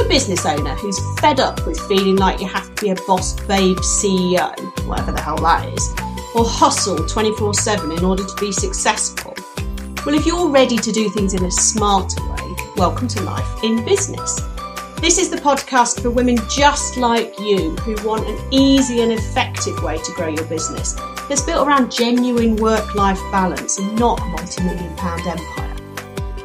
a business owner who's fed up with feeling like you have to be a boss babe CEO, whatever the hell that is, or hustle 24 7 in order to be successful? Well, if you're ready to do things in a smarter way, welcome to Life in Business. This is the podcast for women just like you who want an easy and effective way to grow your business that's built around genuine work life balance and not a multi million pound empire.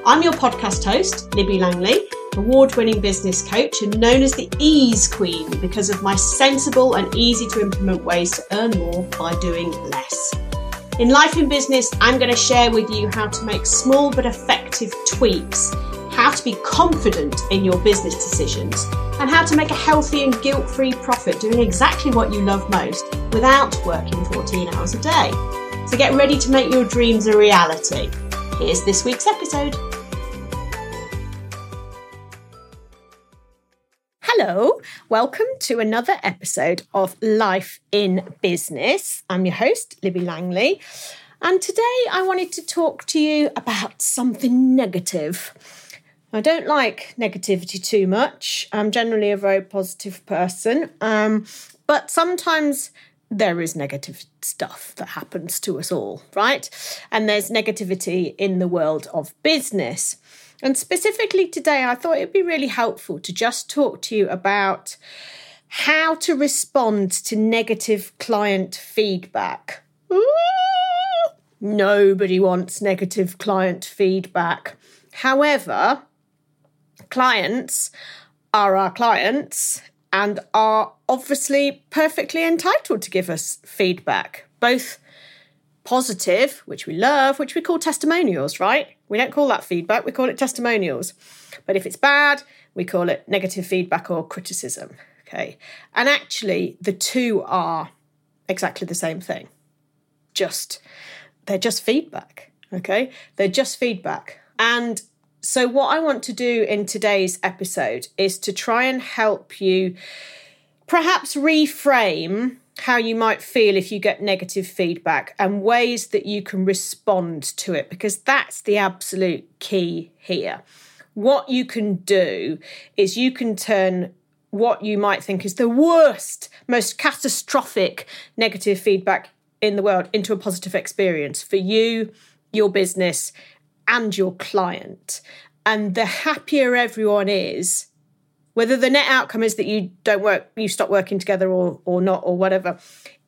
I'm your podcast host, Libby Langley, award winning business coach and known as the Ease Queen because of my sensible and easy to implement ways to earn more by doing less. In Life in Business, I'm going to share with you how to make small but effective tweaks how to be confident in your business decisions, and how to make a healthy and guilt free profit doing exactly what you love most without working 14 hours a day. So get ready to make your dreams a reality. Here's this week's episode. Welcome to another episode of Life in Business. I'm your host, Libby Langley, and today I wanted to talk to you about something negative. I don't like negativity too much. I'm generally a very positive person. Um, but sometimes there is negative stuff that happens to us all, right? And there's negativity in the world of business. And specifically today, I thought it'd be really helpful to just talk to you about how to respond to negative client feedback. Nobody wants negative client feedback. However, clients are our clients and are obviously perfectly entitled to give us feedback, both positive, which we love, which we call testimonials, right? We don't call that feedback, we call it testimonials. But if it's bad, we call it negative feedback or criticism. Okay. And actually, the two are exactly the same thing. Just, they're just feedback. Okay. They're just feedback. And so, what I want to do in today's episode is to try and help you perhaps reframe how you might feel if you get negative feedback and ways that you can respond to it, because that's the absolute key here. What you can do is you can turn what you might think is the worst, most catastrophic negative feedback in the world into a positive experience for you, your business, and your client. And the happier everyone is, whether the net outcome is that you don't work, you stop working together or, or not, or whatever,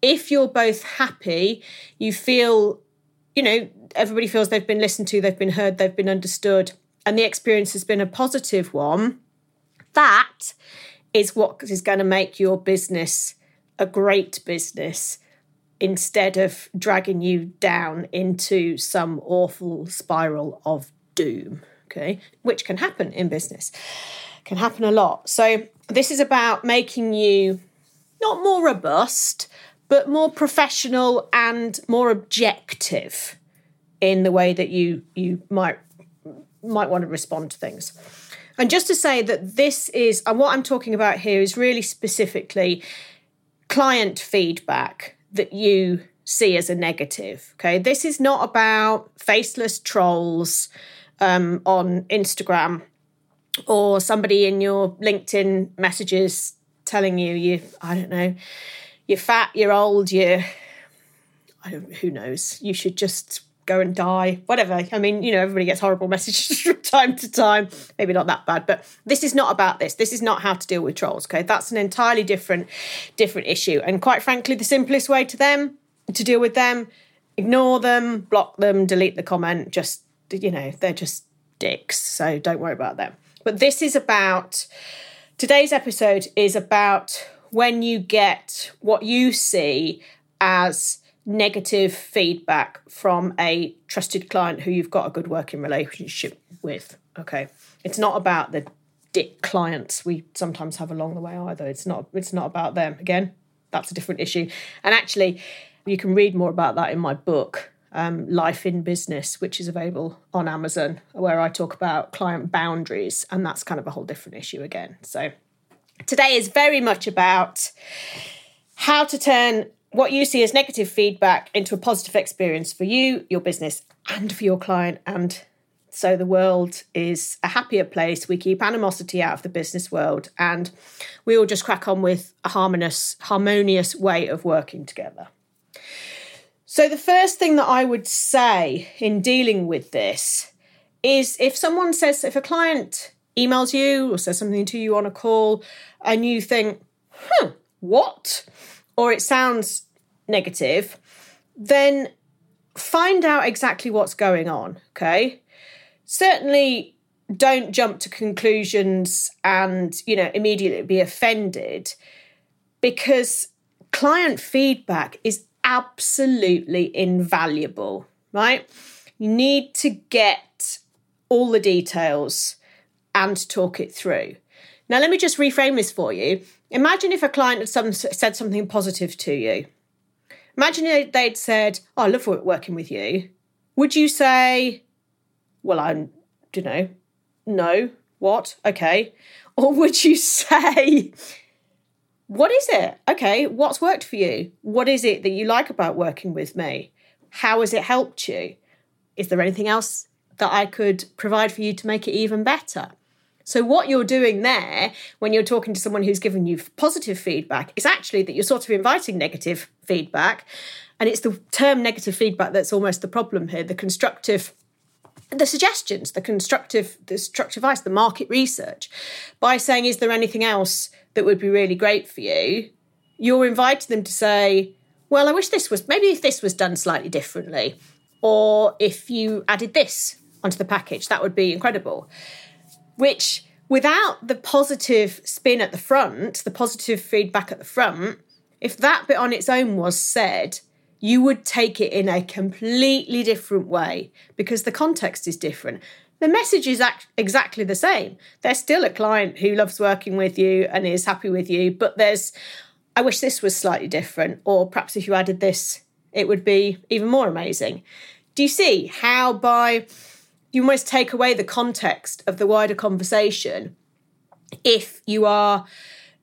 if you're both happy, you feel, you know, everybody feels they've been listened to, they've been heard, they've been understood, and the experience has been a positive one, that is what is going to make your business a great business instead of dragging you down into some awful spiral of doom, okay, which can happen in business, can happen a lot. So, this is about making you not more robust, but more professional and more objective in the way that you you might might want to respond to things. And just to say that this is and what I'm talking about here is really specifically client feedback that you see as a negative. Okay, this is not about faceless trolls um, on Instagram or somebody in your LinkedIn messages telling you you I don't know you're fat, you're old, you're I don't who knows. You should just go and die, whatever. I mean, you know, everybody gets horrible messages from time to time. Maybe not that bad, but this is not about this. This is not how to deal with trolls. Okay, that's an entirely different, different issue. And quite frankly, the simplest way to them to deal with them, ignore them, block them, delete the comment. Just you know, they're just dicks. So don't worry about them. But this is about today's episode is about when you get what you see as negative feedback from a trusted client who you've got a good working relationship with. Okay. It's not about the dick clients we sometimes have along the way either. It's not it's not about them. Again, that's a different issue. And actually, you can read more about that in my book, um, Life in Business, which is available on Amazon, where I talk about client boundaries, and that's kind of a whole different issue again. So today is very much about how to turn what you see as negative feedback into a positive experience for you, your business, and for your client, and so the world is a happier place. We keep animosity out of the business world and we all just crack on with a harmonious, harmonious way of working together. So, the first thing that I would say in dealing with this is if someone says, if a client emails you or says something to you on a call and you think, hmm, what? Or it sounds negative, then find out exactly what's going on, okay? Certainly don't jump to conclusions and, you know, immediately be offended because client feedback is absolutely invaluable, right? You need to get all the details and talk it through. Now, let me just reframe this for you. Imagine if a client had some, said something positive to you. Imagine they'd said, oh, I love working with you. Would you say, well, I don't know, no, what, okay? Or would you say, what is it? Okay, what's worked for you? What is it that you like about working with me? How has it helped you? Is there anything else that I could provide for you to make it even better? So, what you're doing there when you're talking to someone who's given you positive feedback is actually that you're sort of inviting negative feedback. And it's the term negative feedback that's almost the problem here the constructive the suggestions, the constructive, the structural advice, the market research, by saying, is there anything else that would be really great for you? You're inviting them to say, well, I wish this was, maybe if this was done slightly differently, or if you added this onto the package, that would be incredible. Which, without the positive spin at the front, the positive feedback at the front, if that bit on its own was said, you would take it in a completely different way because the context is different. The message is act- exactly the same. There's still a client who loves working with you and is happy with you, but there's, I wish this was slightly different, or perhaps if you added this, it would be even more amazing. Do you see how by you almost take away the context of the wider conversation if you are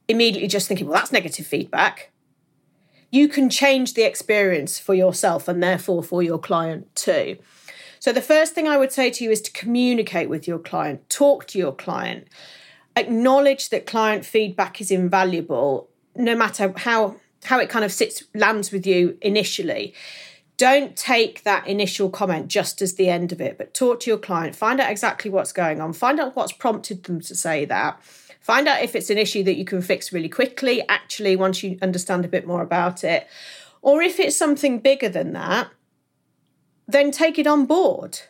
immediately just thinking, well, that's negative feedback you can change the experience for yourself and therefore for your client too. So, the first thing I would say to you is to communicate with your client, talk to your client, acknowledge that client feedback is invaluable, no matter how, how it kind of sits, lands with you initially. Don't take that initial comment just as the end of it, but talk to your client, find out exactly what's going on, find out what's prompted them to say that Find out if it's an issue that you can fix really quickly, actually, once you understand a bit more about it. Or if it's something bigger than that, then take it on board.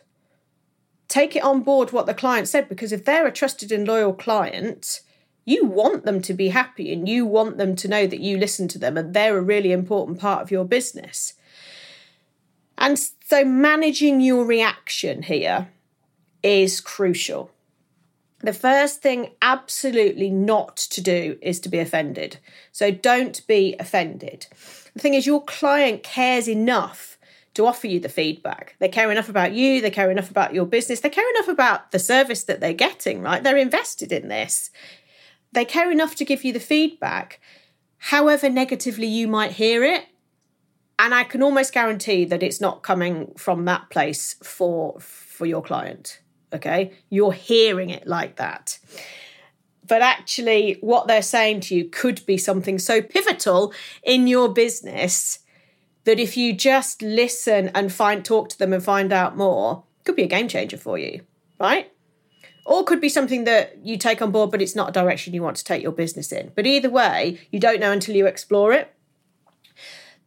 Take it on board what the client said, because if they're a trusted and loyal client, you want them to be happy and you want them to know that you listen to them and they're a really important part of your business. And so managing your reaction here is crucial. The first thing absolutely not to do is to be offended. So don't be offended. The thing is, your client cares enough to offer you the feedback. They care enough about you, they care enough about your business, they care enough about the service that they're getting, right? They're invested in this. They care enough to give you the feedback, however negatively you might hear it. And I can almost guarantee that it's not coming from that place for for your client okay? You're hearing it like that. But actually, what they're saying to you could be something so pivotal in your business that if you just listen and find talk to them and find out more, could be a game changer for you, right? Or could be something that you take on board, but it's not a direction you want to take your business in. But either way, you don't know until you explore it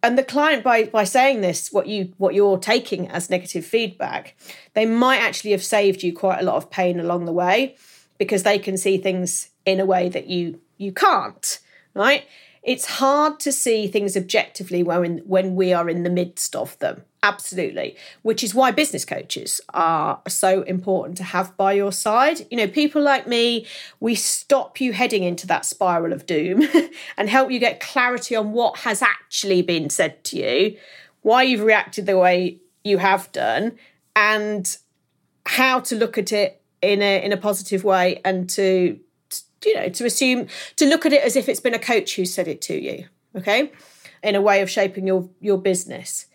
and the client by by saying this what you what you're taking as negative feedback they might actually have saved you quite a lot of pain along the way because they can see things in a way that you you can't right it's hard to see things objectively when when we are in the midst of them. Absolutely. Which is why business coaches are so important to have by your side. You know people like me we stop you heading into that spiral of doom and help you get clarity on what has actually been said to you why you've reacted the way you have done and how to look at it in a in a positive way and to you know, to assume, to look at it as if it's been a coach who said it to you, okay, in a way of shaping your your business.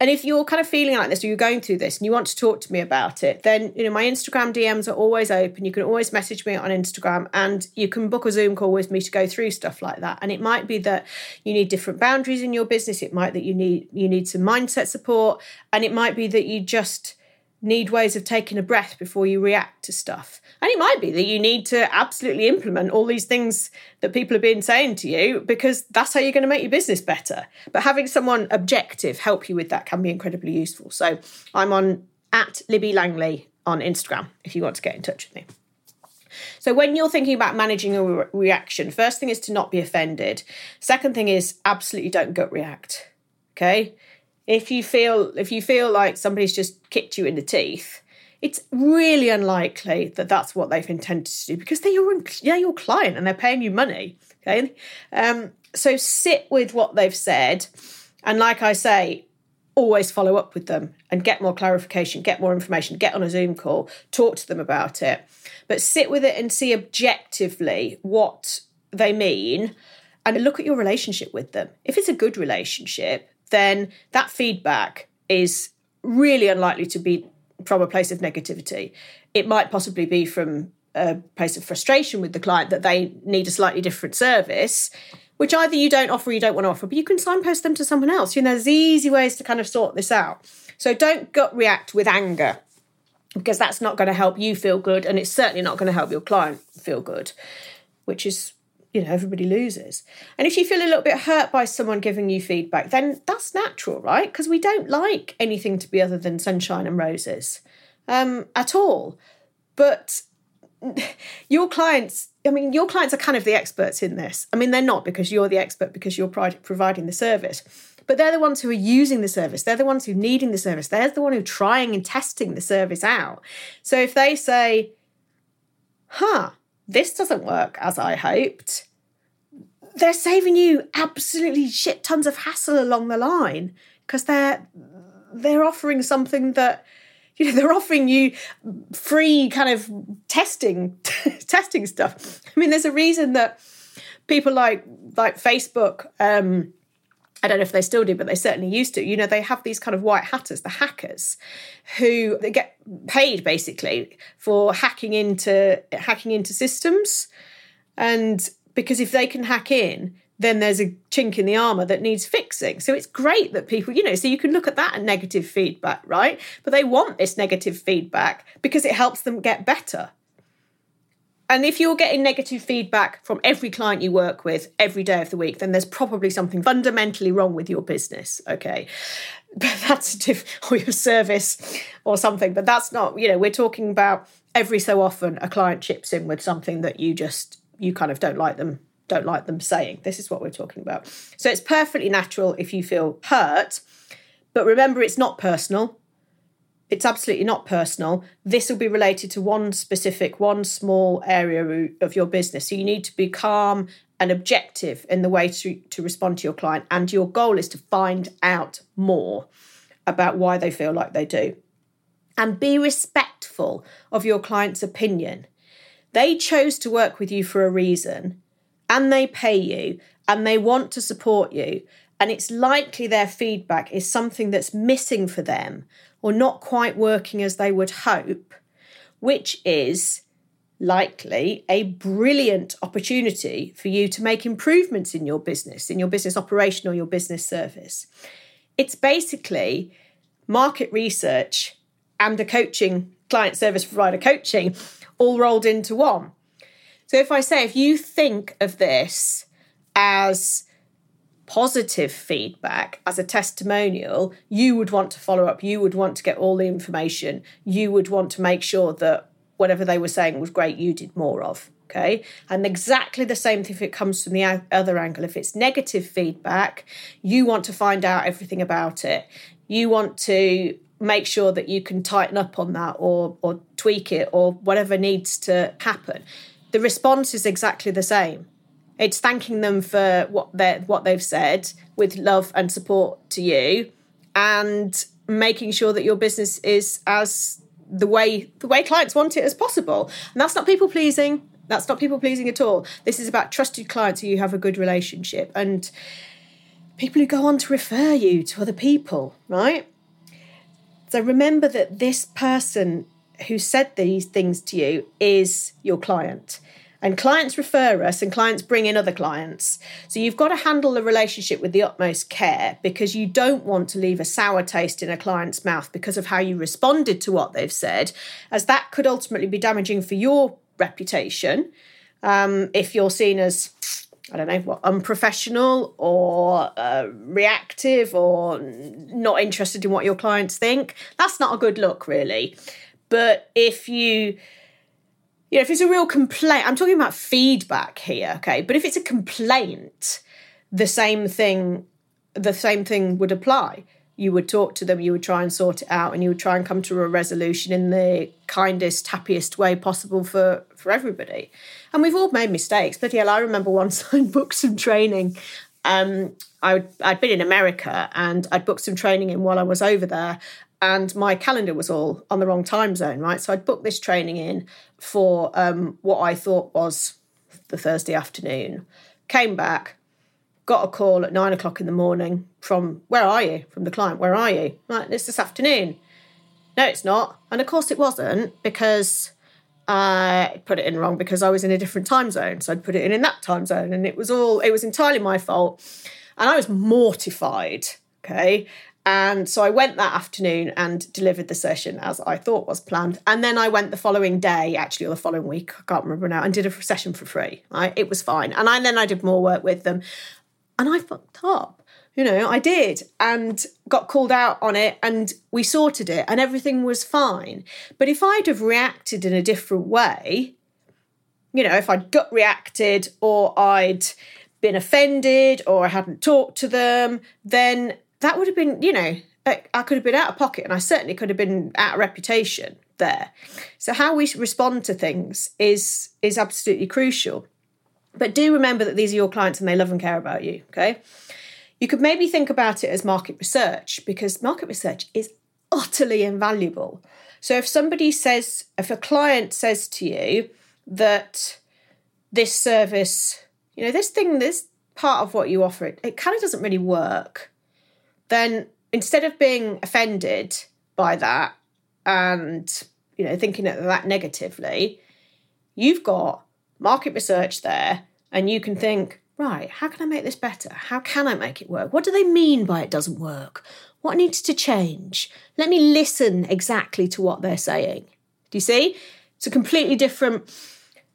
and if you're kind of feeling like this or you're going through this and you want to talk to me about it, then you know my Instagram DMs are always open. You can always message me on Instagram and you can book a Zoom call with me to go through stuff like that. And it might be that you need different boundaries in your business. It might that you need you need some mindset support, and it might be that you just need ways of taking a breath before you react to stuff. And it might be that you need to absolutely implement all these things that people have been saying to you because that's how you're going to make your business better. But having someone objective help you with that can be incredibly useful. So I'm on at Libby Langley on Instagram if you want to get in touch with me. So when you're thinking about managing a re- reaction, first thing is to not be offended. Second thing is absolutely don't gut react. Okay? If you feel if you feel like somebody's just kicked you in the teeth it's really unlikely that that's what they've intended to do because they're your, they're your client and they're paying you money okay? Um, so sit with what they've said and like i say always follow up with them and get more clarification get more information get on a zoom call talk to them about it. But sit with it and see objectively what they mean and look at your relationship with them. If it's a good relationship then that feedback is really unlikely to be from a place of negativity. It might possibly be from a place of frustration with the client that they need a slightly different service, which either you don't offer or you don't want to offer, but you can signpost them to someone else. You know, there's easy ways to kind of sort this out. So don't gut react with anger because that's not going to help you feel good and it's certainly not going to help your client feel good, which is you know everybody loses. And if you feel a little bit hurt by someone giving you feedback then that's natural right? Because we don't like anything to be other than sunshine and roses um, at all. But your clients i mean your clients are kind of the experts in this. I mean they're not because you're the expert because you're providing the service but they're the ones who are using the service. They're the ones who are needing the service. They're the one who are trying and testing the service out. So if they say huh this doesn't work as I hoped, they're saving you absolutely shit tons of hassle along the line because they're they're offering something that you know they're offering you free kind of testing testing stuff. I mean, there's a reason that people like like Facebook. Um, I don't know if they still do, but they certainly used to. You know, they have these kind of white hatters, the hackers, who they get paid basically for hacking into hacking into systems. And because if they can hack in, then there's a chink in the armor that needs fixing. So it's great that people, you know, so you can look at that and negative feedback, right? But they want this negative feedback because it helps them get better. And if you're getting negative feedback from every client you work with every day of the week, then there's probably something fundamentally wrong with your business. Okay. But that's a diff- or your service or something. But that's not, you know, we're talking about every so often a client chips in with something that you just you kind of don't like them don't like them saying. This is what we're talking about. So it's perfectly natural if you feel hurt, but remember it's not personal it's absolutely not personal. This will be related to one specific, one small area of your business. So you need to be calm and objective in the way to, to respond to your client. And your goal is to find out more about why they feel like they do. And be respectful of your client's opinion. They chose to work with you for a reason and they pay you and they want to support you. And it's likely their feedback is something that's missing for them or not quite working as they would hope, which is likely a brilliant opportunity for you to make improvements in your business, in your business operation or your business service. It's basically market research and a coaching client service provider coaching all rolled into one. So if I say, if you think of this as positive feedback as a testimonial, you would want to follow up, you would want to get all the information, you would want to make sure that whatever they were saying was great, you did more of. Okay. And exactly the same thing if it comes from the other angle. If it's negative feedback, you want to find out everything about it. You want to make sure that you can tighten up on that or or tweak it or whatever needs to happen. The response is exactly the same it's thanking them for what they what they've said with love and support to you, and making sure that your business is as the way the way clients want it as possible. And that's not people pleasing. That's not people pleasing at all. This is about trusted clients who you have a good relationship. And people who go on to refer you to other people, right? So remember that this person who said these things to you is your client. And clients refer us and clients bring in other clients. So you've got to handle the relationship with the utmost care because you don't want to leave a sour taste in a client's mouth because of how you responded to what they've said, as that could ultimately be damaging for your reputation um, if you're seen as I don't know, what, unprofessional or uh, reactive or not interested in what your clients think. That's not a good look, really. But if you, you know, if it's a real complaint, I'm talking about feedback here, okay? But if it's a complaint, the same thing, the same thing would apply. You would talk to them, you would try and sort it out, and you would try and come to a resolution in the kindest, happiest way possible for for everybody. And we've all made mistakes. But yeah, I remember once I booked some training. Um, I would, I'd been in America and I'd booked some training in while I was over there, and my calendar was all on the wrong time zone, right? So I'd booked this training in for um, what I thought was the Thursday afternoon. Came back, got a call at nine o'clock in the morning from where are you? From the client, where are you? Right, it's this afternoon. No, it's not. And of course it wasn't because I put it in wrong because I was in a different time zone. So I'd put it in in that time zone. And it was all, it was entirely my fault. And I was mortified. Okay. And so I went that afternoon and delivered the session as I thought was planned. And then I went the following day, actually, or the following week, I can't remember now, and did a session for free. Right? It was fine. And I, then I did more work with them. And I fucked up you know, I did and got called out on it and we sorted it and everything was fine. But if I'd have reacted in a different way, you know, if I'd gut reacted or I'd been offended or I hadn't talked to them, then that would have been, you know, I could have been out of pocket and I certainly could have been out of reputation there. So how we respond to things is is absolutely crucial. But do remember that these are your clients and they love and care about you, okay? You could maybe think about it as market research because market research is utterly invaluable. So if somebody says, if a client says to you that this service, you know, this thing, this part of what you offer, it, it kind of doesn't really work, then instead of being offended by that and, you know, thinking of that negatively, you've got market research there and you can think, right, how can I make this better? How can I make it work? What do they mean by it doesn't work? What needs to change? Let me listen exactly to what they're saying. Do you see? It's a completely different.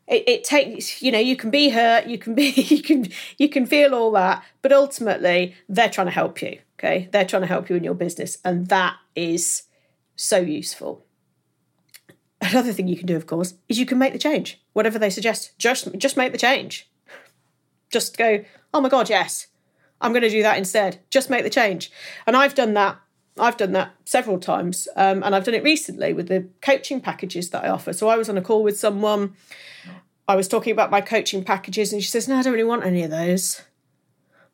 It, it takes, you know, you can be hurt, you can be, you can, you can feel all that, but ultimately they're trying to help you. Okay, they're trying to help you in your business, and that is so useful. Another thing you can do, of course, is you can make the change. Whatever they suggest, just just make the change just go, oh my God, yes, I'm going to do that instead. Just make the change. And I've done that. I've done that several times. Um, and I've done it recently with the coaching packages that I offer. So I was on a call with someone. I was talking about my coaching packages, and she says, No, I don't really want any of those.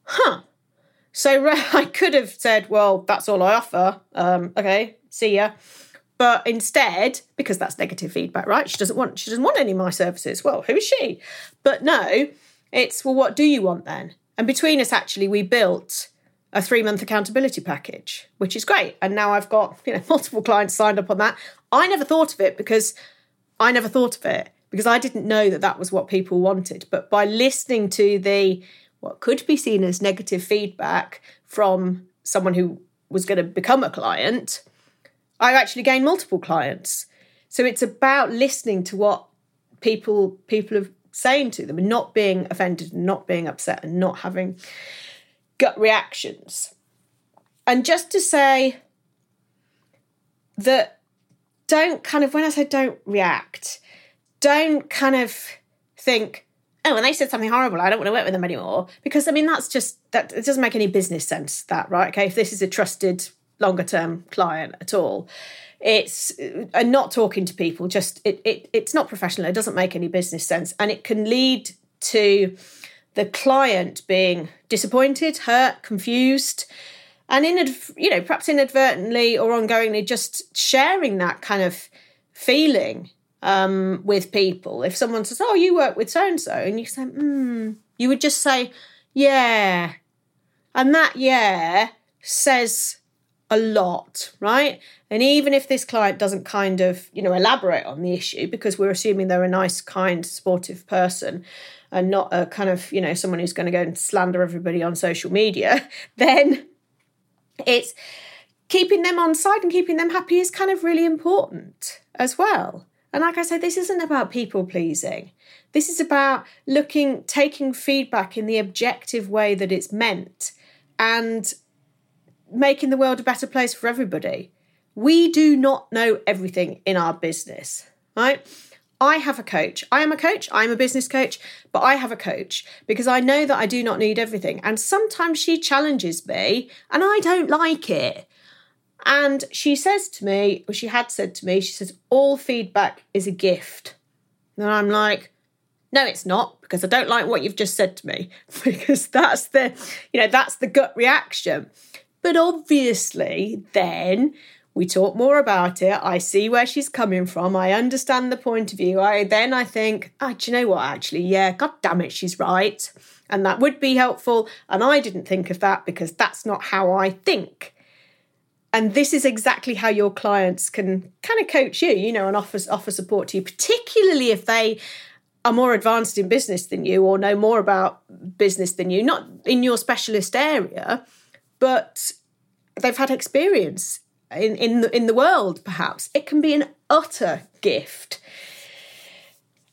Huh. So I could have said, Well, that's all I offer. Um, okay, see ya. But instead, because that's negative feedback, right? She doesn't want she doesn't want any of my services. Well, who is she? But no, it's, well, what do you want then? And between us, actually, we built a three month accountability package, which is great. And now I've got you know multiple clients signed up on that. I never thought of it because I never thought of it because I didn't know that that was what people wanted. But by listening to the what could be seen as negative feedback from someone who was going to become a client, I actually gained multiple clients. So it's about listening to what people people have saying to them and not being offended and not being upset and not having gut reactions. And just to say that don't kind of, when I say don't react, don't kind of think, oh, when they said something horrible, I don't want to work with them anymore. Because I mean, that's just, that it doesn't make any business sense, that, right? Okay, if this is a trusted longer term client at all it's uh, and not talking to people just it, it it's not professional it doesn't make any business sense and it can lead to the client being disappointed hurt confused and in you know perhaps inadvertently or ongoingly just sharing that kind of feeling um, with people if someone says oh you work with so and so and you say hmm you would just say yeah And that yeah says a lot, right? And even if this client doesn't kind of, you know, elaborate on the issue because we're assuming they're a nice, kind, supportive person and not a kind of, you know, someone who's going to go and slander everybody on social media, then it's keeping them on side and keeping them happy is kind of really important as well. And like I said, this isn't about people pleasing. This is about looking, taking feedback in the objective way that it's meant and making the world a better place for everybody. We do not know everything in our business, right? I have a coach. I am a coach. I'm a business coach, but I have a coach because I know that I do not need everything. And sometimes she challenges me and I don't like it. And she says to me, or she had said to me, she says, all feedback is a gift. And I'm like, no, it's not because I don't like what you've just said to me because that's the, you know, that's the gut reaction. But obviously, then we talk more about it. I see where she's coming from. I understand the point of view. I then I think, oh, do you know what? Actually, yeah, god damn it, she's right. And that would be helpful. And I didn't think of that because that's not how I think. And this is exactly how your clients can kind of coach you, you know, and offer offer support to you, particularly if they are more advanced in business than you or know more about business than you, not in your specialist area but they've had experience in in the, in the world perhaps. It can be an utter gift.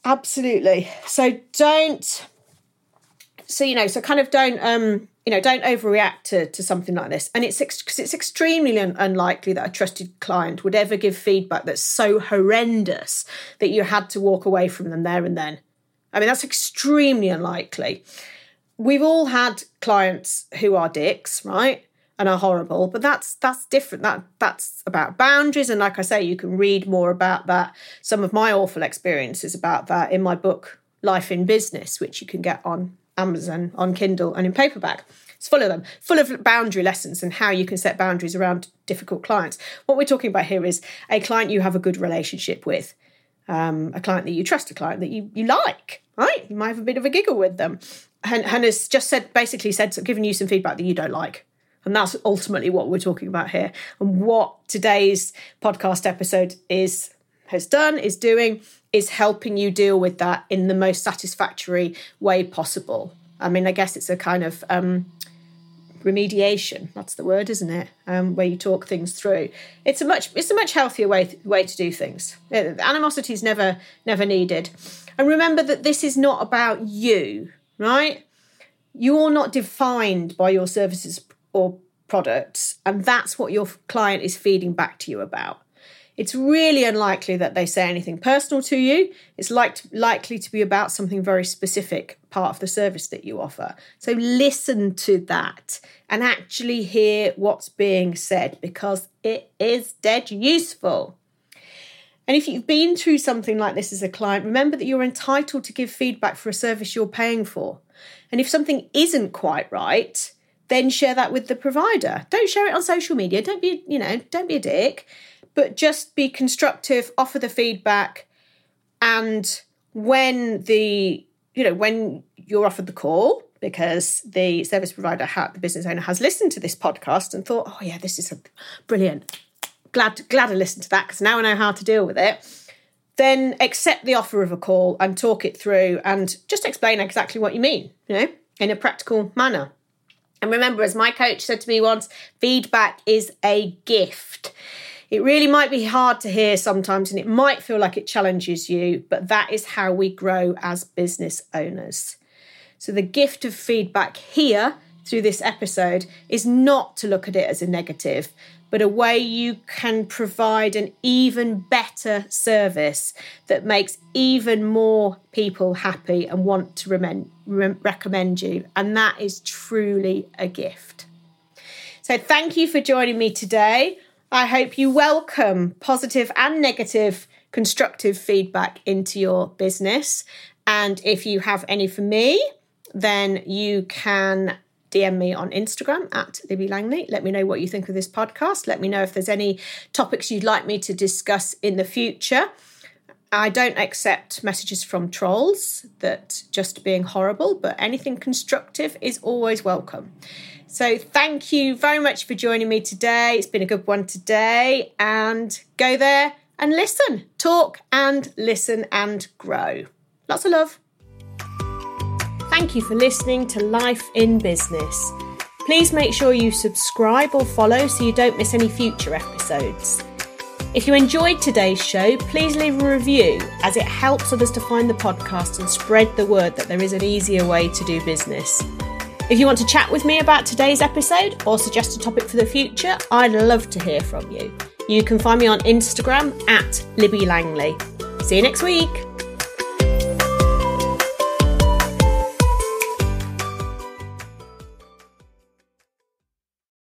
Absolutely. So don't so you know so kind of don't um you know don't overreact to, to something like this and it's because it's extremely un- unlikely that a trusted client would ever give feedback that's so horrendous that you had to walk away from them there and then i mean that's extremely unlikely we've all had clients who are dicks, right? And are horrible, but that's that's different. That that's about boundaries. And like I say, you can read more about that. Some of my awful experiences about that in my book, Life in Business, which you can get on Amazon, on Kindle, and in paperback. It's full of them, full of boundary lessons and how you can set boundaries around difficult clients. What we're talking about here is a client you have a good relationship with, um, a client that you trust, a client that you, you like, right? You might have a bit of a giggle with them. Hannah's just said, basically said, given you some feedback that you don't like. And that's ultimately what we're talking about here. And what today's podcast episode is has done, is doing, is helping you deal with that in the most satisfactory way possible. I mean, I guess it's a kind of um, remediation. That's the word, isn't it? Um, where you talk things through. It's a much it's a much healthier way way to do things. Animosity is never never needed. And remember that this is not about you right? You're not defined by your services or products, and that's what your client is feeding back to you about. It's really unlikely that they say anything personal to you. It's like, likely to be about something very specific, part of the service that you offer. So listen to that and actually hear what's being said because it is dead useful. And if you've been through something like this as a client, remember that you're entitled to give feedback for a service you're paying for. And if something isn't quite right, then share that with the provider. Don't share it on social media. Don't be, you know, don't be a dick, but just be constructive, offer the feedback. And when the, you know, when you're offered the call, because the service provider, the business owner, has listened to this podcast and thought, oh yeah, this is a brilliant glad glad I listened to that because now I know how to deal with it. Then accept the offer of a call and talk it through and just explain exactly what you mean, you know, in a practical manner. And remember, as my coach said to me once, feedback is a gift. It really might be hard to hear sometimes and it might feel like it challenges you, but that is how we grow as business owners. So, the gift of feedback here through this episode is not to look at it as a negative, but a way you can provide an even better service that makes even more people happy and want to re- recommend you. And that is truly a gift. So, thank you for joining me today. I hope you welcome positive and negative constructive feedback into your business. And if you have any for me, then you can DM me on Instagram at Libby Langley. Let me know what you think of this podcast. Let me know if there's any topics you'd like me to discuss in the future. I don't accept messages from trolls that just being horrible, but anything constructive is always welcome. So, thank you very much for joining me today. It's been a good one today, and go there and listen, talk and listen and grow. Lots of love. Thank you for listening to Life in Business. Please make sure you subscribe or follow so you don't miss any future episodes. If you enjoyed today's show, please leave a review as it helps others to find the podcast and spread the word that there is an easier way to do business. If you want to chat with me about today's episode or suggest a topic for the future, I'd love to hear from you. You can find me on Instagram at Libby Langley. See you next week.